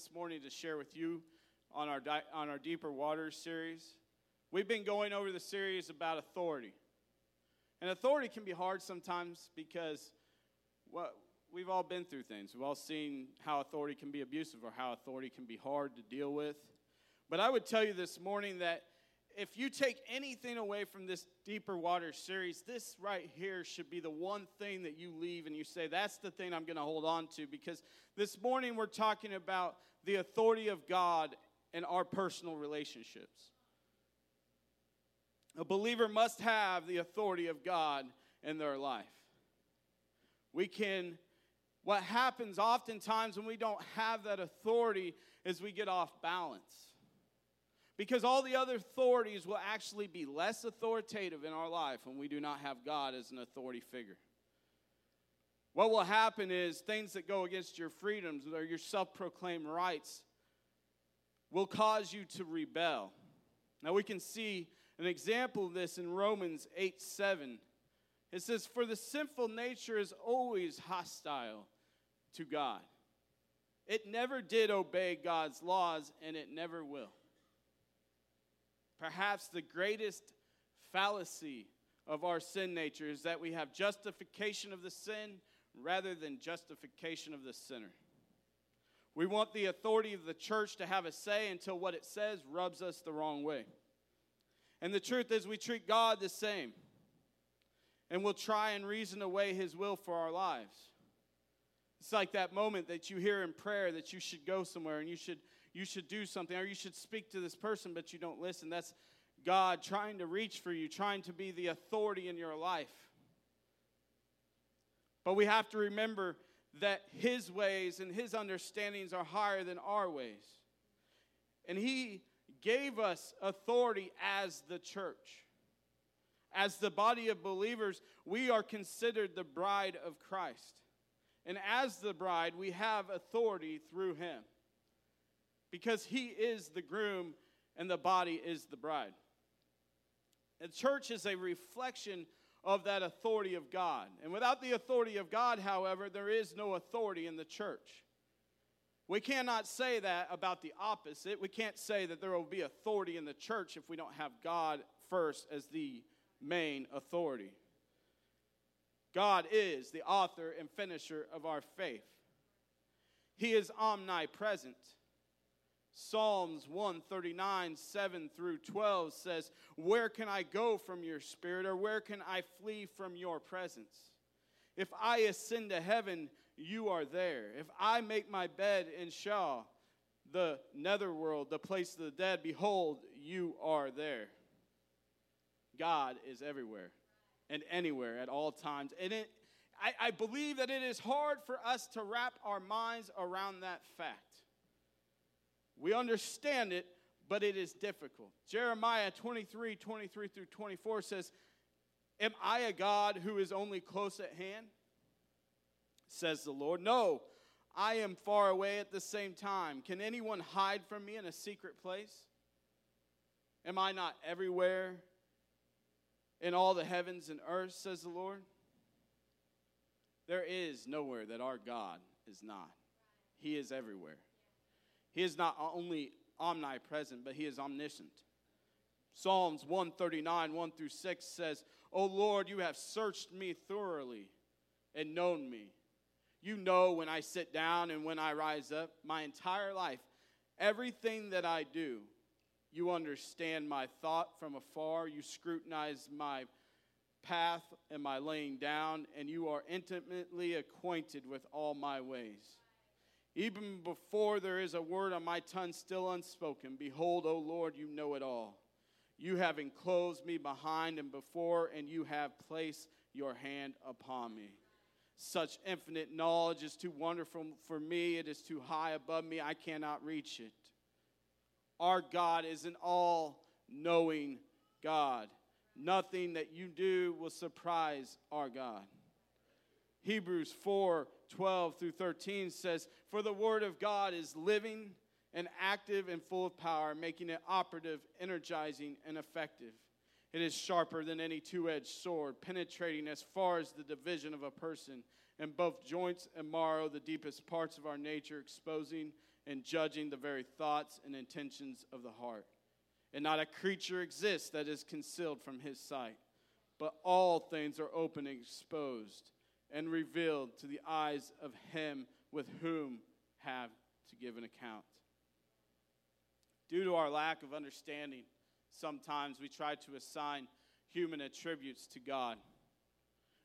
this morning to share with you on our, di- on our Deeper Waters series. We've been going over the series about authority. And authority can be hard sometimes because well, we've all been through things. We've all seen how authority can be abusive or how authority can be hard to deal with. But I would tell you this morning that if you take anything away from this Deeper Water series, this right here should be the one thing that you leave and you say, that's the thing I'm going to hold on to. Because this morning we're talking about the authority of God in our personal relationships. A believer must have the authority of God in their life. We can, what happens oftentimes when we don't have that authority is we get off balance because all the other authorities will actually be less authoritative in our life when we do not have God as an authority figure. What will happen is things that go against your freedoms or your self proclaimed rights will cause you to rebel. Now, we can see an example of this in Romans 8 7. It says, For the sinful nature is always hostile to God. It never did obey God's laws, and it never will. Perhaps the greatest fallacy of our sin nature is that we have justification of the sin rather than justification of the sinner. We want the authority of the church to have a say until what it says rubs us the wrong way. And the truth is, we treat God the same. And we'll try and reason away His will for our lives. It's like that moment that you hear in prayer that you should go somewhere and you should you should do something or you should speak to this person, but you don't listen. That's God trying to reach for you, trying to be the authority in your life. But we have to remember that His ways and His understandings are higher than our ways. And He gave us authority as the church. As the body of believers, we are considered the bride of Christ. And as the bride, we have authority through Him because he is the groom and the body is the bride. The church is a reflection of that authority of God. And without the authority of God, however, there is no authority in the church. We cannot say that about the opposite. We can't say that there will be authority in the church if we don't have God first as the main authority. God is the author and finisher of our faith. He is omnipresent. Psalms 139, 7 through 12 says, Where can I go from your spirit, or where can I flee from your presence? If I ascend to heaven, you are there. If I make my bed in Sheol, the netherworld, the place of the dead, behold, you are there. God is everywhere and anywhere at all times. And it, I, I believe that it is hard for us to wrap our minds around that fact. We understand it, but it is difficult. Jeremiah 23 23 through 24 says, Am I a God who is only close at hand? Says the Lord. No, I am far away at the same time. Can anyone hide from me in a secret place? Am I not everywhere in all the heavens and earth, says the Lord? There is nowhere that our God is not. He is everywhere. He is not only omnipresent, but he is omniscient. Psalms 139, 1 through 6 says, O Lord, you have searched me thoroughly and known me. You know when I sit down and when I rise up, my entire life, everything that I do. You understand my thought from afar. You scrutinize my path and my laying down, and you are intimately acquainted with all my ways. Even before there is a word on my tongue still unspoken, behold, O Lord, you know it all. You have enclosed me behind and before, and you have placed your hand upon me. Such infinite knowledge is too wonderful for me. It is too high above me. I cannot reach it. Our God is an all knowing God. Nothing that you do will surprise our God. Hebrews 4 12 through 13 says, For the word of God is living and active and full of power, making it operative, energizing, and effective. It is sharper than any two edged sword, penetrating as far as the division of a person, and both joints and marrow, the deepest parts of our nature, exposing and judging the very thoughts and intentions of the heart. And not a creature exists that is concealed from his sight, but all things are open and exposed and revealed to the eyes of him with whom have to give an account. Due to our lack of understanding, sometimes we try to assign human attributes to God.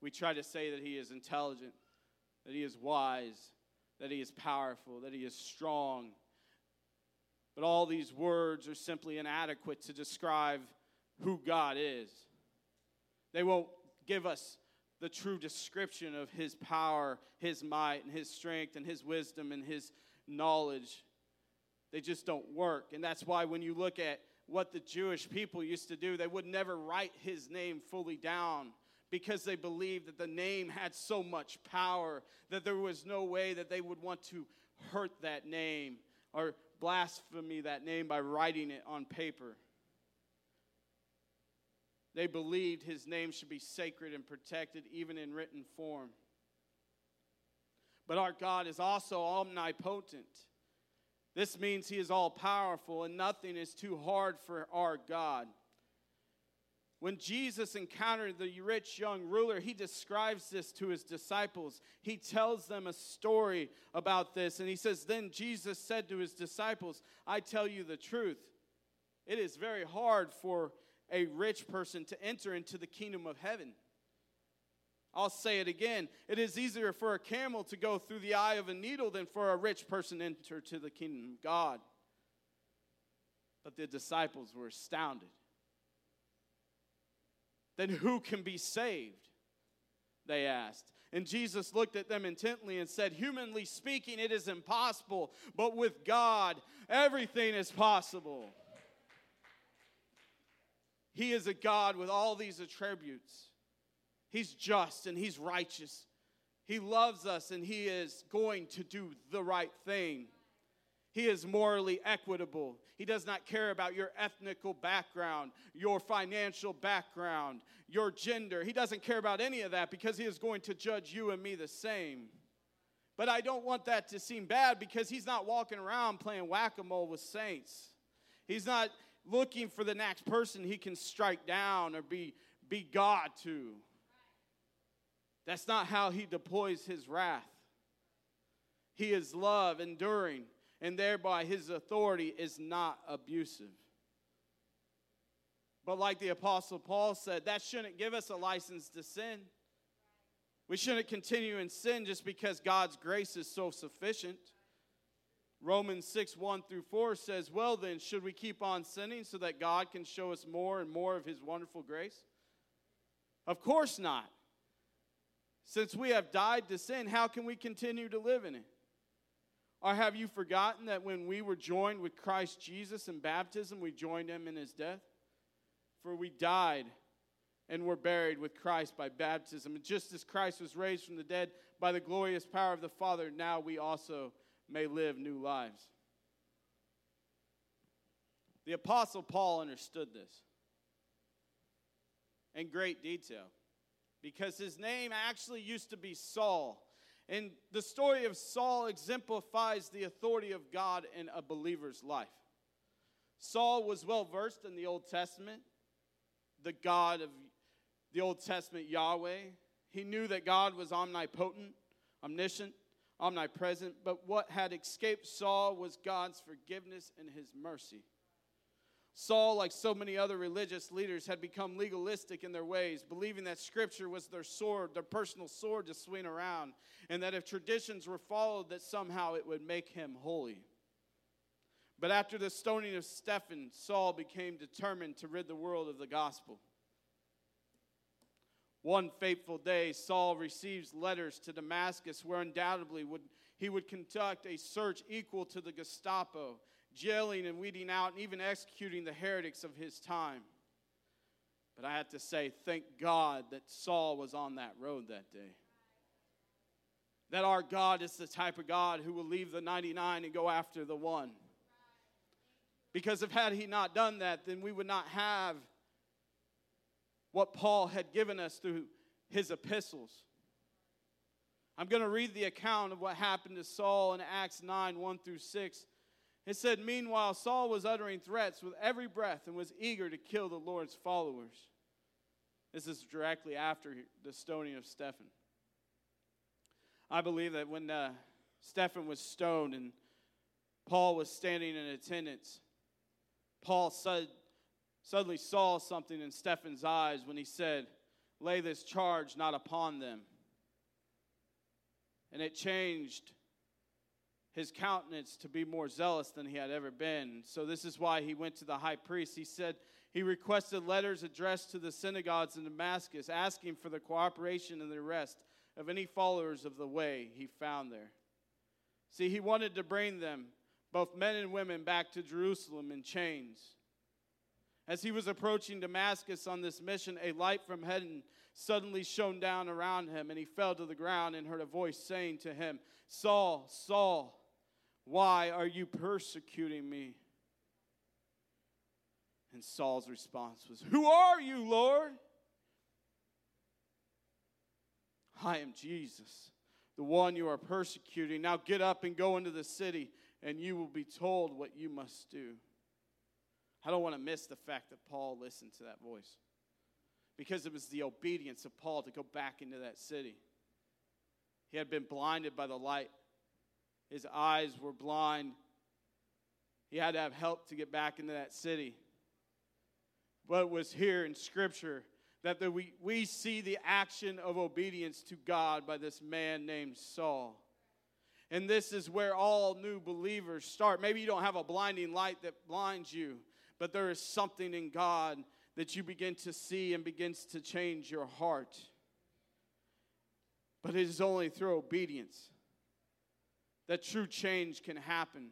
We try to say that He is intelligent, that He is wise, that He is powerful, that He is strong. But all these words are simply inadequate to describe who God is. They won't give us the true description of His power, His might, and His strength, and His wisdom, and His knowledge. They just don't work. And that's why when you look at what the Jewish people used to do. They would never write his name fully down because they believed that the name had so much power that there was no way that they would want to hurt that name or blaspheme that name by writing it on paper. They believed his name should be sacred and protected even in written form. But our God is also omnipotent. This means he is all powerful and nothing is too hard for our God. When Jesus encountered the rich young ruler, he describes this to his disciples. He tells them a story about this, and he says, Then Jesus said to his disciples, I tell you the truth. It is very hard for a rich person to enter into the kingdom of heaven. I'll say it again. It is easier for a camel to go through the eye of a needle than for a rich person to enter to the kingdom of God. But the disciples were astounded. Then who can be saved? They asked. And Jesus looked at them intently and said, Humanly speaking, it is impossible, but with God, everything is possible. He is a God with all these attributes. He's just and He's righteous. He loves us and He is going to do the right thing. He is morally equitable. He does not care about your ethnical background, your financial background, your gender. He doesn't care about any of that because He is going to judge you and me the same. But I don't want that to seem bad because He's not walking around playing whack a mole with saints. He's not looking for the next person He can strike down or be, be God to. That's not how he deploys his wrath. He is love, enduring, and thereby his authority is not abusive. But like the Apostle Paul said, that shouldn't give us a license to sin. We shouldn't continue in sin just because God's grace is so sufficient. Romans 6 1 through 4 says, Well, then, should we keep on sinning so that God can show us more and more of his wonderful grace? Of course not. Since we have died to sin, how can we continue to live in it? Or have you forgotten that when we were joined with Christ Jesus in baptism, we joined him in his death? For we died and were buried with Christ by baptism. And just as Christ was raised from the dead by the glorious power of the Father, now we also may live new lives. The Apostle Paul understood this in great detail because his name actually used to be Saul. And the story of Saul exemplifies the authority of God in a believer's life. Saul was well versed in the Old Testament, the God of the Old Testament, Yahweh. He knew that God was omnipotent, omniscient, omnipresent, but what had escaped Saul was God's forgiveness and his mercy. Saul, like so many other religious leaders, had become legalistic in their ways, believing that Scripture was their sword, their personal sword to swing around, and that if traditions were followed, that somehow it would make him holy. But after the stoning of Stephen, Saul became determined to rid the world of the gospel. One fateful day, Saul receives letters to Damascus where undoubtedly would, he would conduct a search equal to the Gestapo jailing and weeding out and even executing the heretics of his time. But I have to say, thank God that Saul was on that road that day. That our God is the type of God who will leave the 99 and go after the one. Because if had he not done that, then we would not have what Paul had given us through his epistles. I'm going to read the account of what happened to Saul in Acts 9 1 through 6. It said, Meanwhile, Saul was uttering threats with every breath and was eager to kill the Lord's followers. This is directly after the stoning of Stephen. I believe that when uh, Stephen was stoned and Paul was standing in attendance, Paul said, suddenly saw something in Stephen's eyes when he said, Lay this charge not upon them. And it changed his countenance to be more zealous than he had ever been. So, this is why he went to the high priest. He said he requested letters addressed to the synagogues in Damascus, asking for the cooperation and the arrest of any followers of the way he found there. See, he wanted to bring them, both men and women, back to Jerusalem in chains. As he was approaching Damascus on this mission, a light from heaven suddenly shone down around him, and he fell to the ground and heard a voice saying to him, Saul, Saul, why are you persecuting me? And Saul's response was, Who are you, Lord? I am Jesus, the one you are persecuting. Now get up and go into the city, and you will be told what you must do. I don't want to miss the fact that Paul listened to that voice because it was the obedience of Paul to go back into that city. He had been blinded by the light, his eyes were blind. He had to have help to get back into that city. But it was here in Scripture that the, we, we see the action of obedience to God by this man named Saul. And this is where all new believers start. Maybe you don't have a blinding light that blinds you, but there is something in God that you begin to see and begins to change your heart. But it is only through obedience that true change can happen.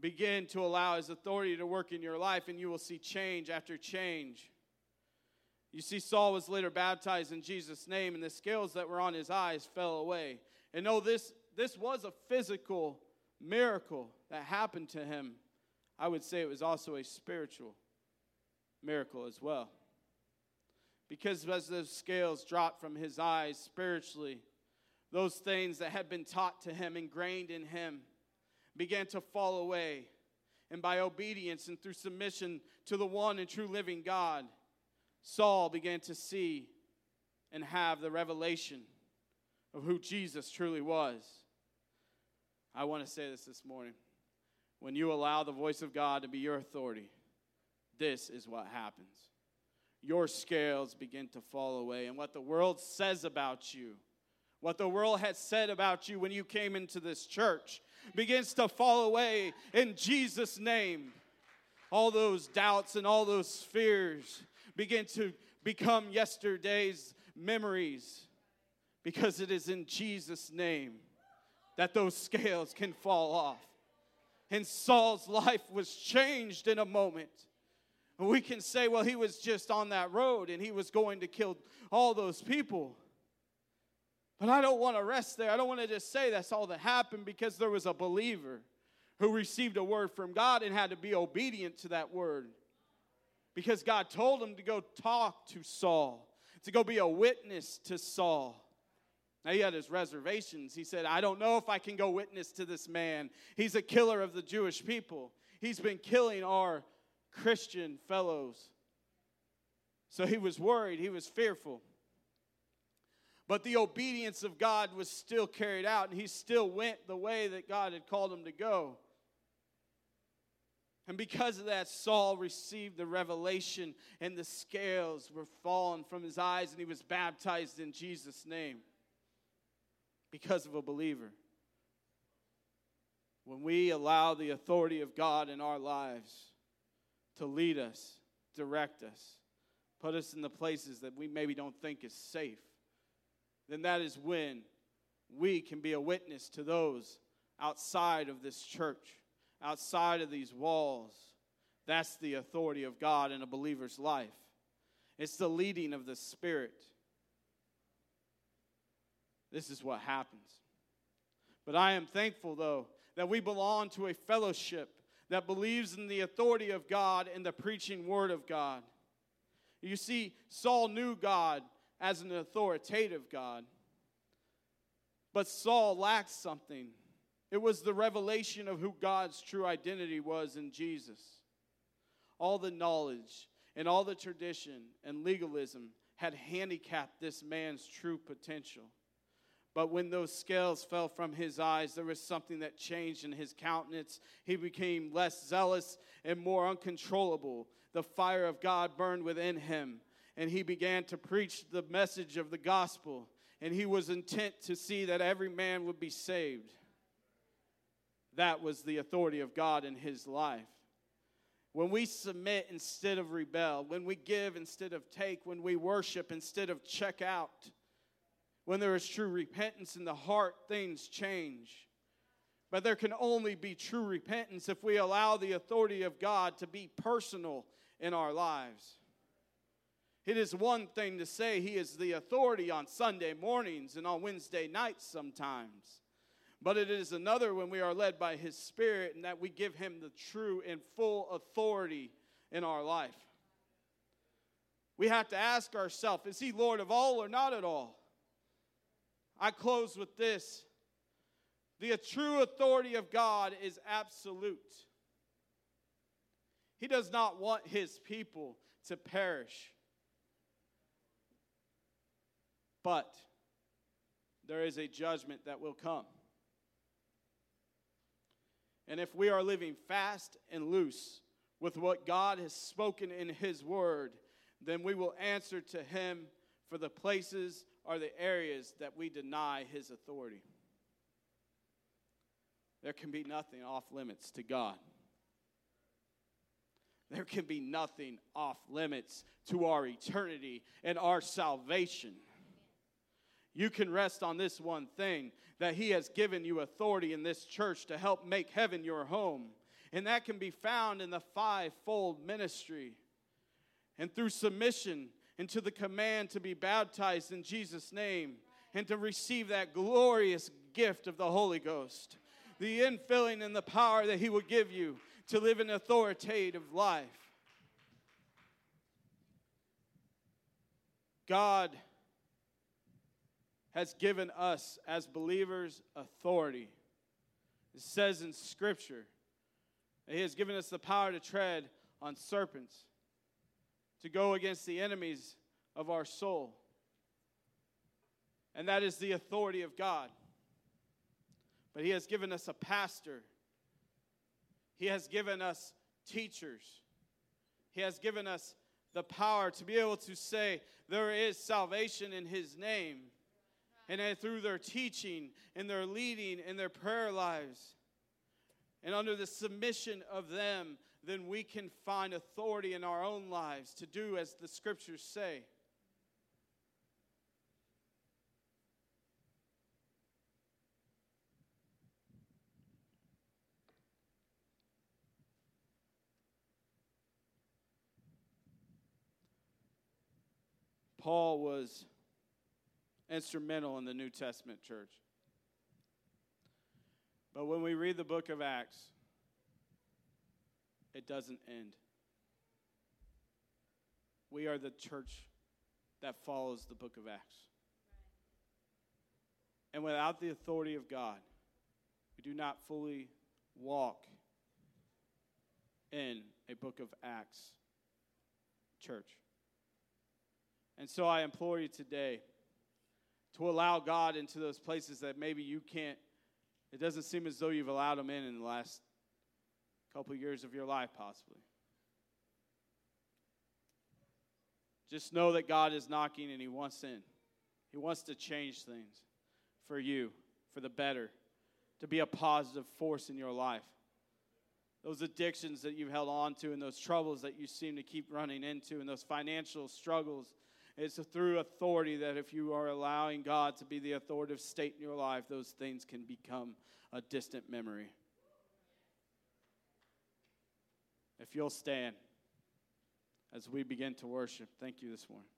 Begin to allow His authority to work in your life, and you will see change after change. You see, Saul was later baptized in Jesus' name, and the scales that were on his eyes fell away. And no, this, this was a physical miracle that happened to him. I would say it was also a spiritual miracle as well. Because as those scales dropped from his eyes spiritually, those things that had been taught to him, ingrained in him, began to fall away. And by obedience and through submission to the one and true living God, Saul began to see and have the revelation of who Jesus truly was. I want to say this this morning when you allow the voice of God to be your authority, this is what happens. Your scales begin to fall away, and what the world says about you, what the world has said about you when you came into this church, begins to fall away in Jesus' name. All those doubts and all those fears begin to become yesterday's memories because it is in Jesus' name that those scales can fall off and Saul's life was changed in a moment. We can say, well, he was just on that road and he was going to kill all those people. But I don't want to rest there. I don't want to just say that's all that happened because there was a believer who received a word from God and had to be obedient to that word. Because God told him to go talk to Saul, to go be a witness to Saul. Now, he had his reservations. He said, I don't know if I can go witness to this man. He's a killer of the Jewish people, he's been killing our Christian fellows. So he was worried, he was fearful. But the obedience of God was still carried out, and he still went the way that God had called him to go. And because of that, Saul received the revelation, and the scales were fallen from his eyes, and he was baptized in Jesus' name because of a believer. When we allow the authority of God in our lives to lead us, direct us, put us in the places that we maybe don't think is safe, then that is when we can be a witness to those outside of this church, outside of these walls. That's the authority of God in a believer's life. It's the leading of the Spirit this is what happens. But I am thankful, though, that we belong to a fellowship that believes in the authority of God and the preaching word of God. You see, Saul knew God as an authoritative God, But Saul lacked something. It was the revelation of who God's true identity was in Jesus. All the knowledge and all the tradition and legalism had handicapped this man's true potential. But when those scales fell from his eyes, there was something that changed in his countenance. He became less zealous and more uncontrollable. The fire of God burned within him, and he began to preach the message of the gospel. And he was intent to see that every man would be saved. That was the authority of God in his life. When we submit instead of rebel, when we give instead of take, when we worship instead of check out, when there is true repentance in the heart, things change. But there can only be true repentance if we allow the authority of God to be personal in our lives. It is one thing to say He is the authority on Sunday mornings and on Wednesday nights sometimes. But it is another when we are led by His Spirit and that we give Him the true and full authority in our life. We have to ask ourselves is He Lord of all or not at all? I close with this. The true authority of God is absolute. He does not want his people to perish. But there is a judgment that will come. And if we are living fast and loose with what God has spoken in His Word, then we will answer to Him for the places are the areas that we deny his authority. There can be nothing off limits to God. There can be nothing off limits to our eternity and our salvation. You can rest on this one thing that He has given you authority in this church to help make heaven your home. And that can be found in the fivefold ministry. And through submission and to the command to be baptized in Jesus' name and to receive that glorious gift of the Holy Ghost, the infilling and the power that He will give you to live an authoritative life. God has given us as believers authority. It says in Scripture that He has given us the power to tread on serpents to go against the enemies of our soul. And that is the authority of God. But He has given us a pastor, He has given us teachers, He has given us the power to be able to say there is salvation in His name. And through their teaching and their leading and their prayer lives, and under the submission of them, then we can find authority in our own lives to do as the scriptures say. Paul was instrumental in the New Testament church. But when we read the book of Acts, it doesn't end. We are the church that follows the book of Acts. And without the authority of God, we do not fully walk in a book of Acts church. And so I implore you today to allow God into those places that maybe you can't, it doesn't seem as though you've allowed Him in in the last couple years of your life, possibly. Just know that God is knocking and He wants in. He wants to change things for you, for the better, to be a positive force in your life. Those addictions that you've held on to, and those troubles that you seem to keep running into, and those financial struggles, it's through authority that if you are allowing God to be the authoritative state in your life, those things can become a distant memory. If you'll stand as we begin to worship, thank you this morning.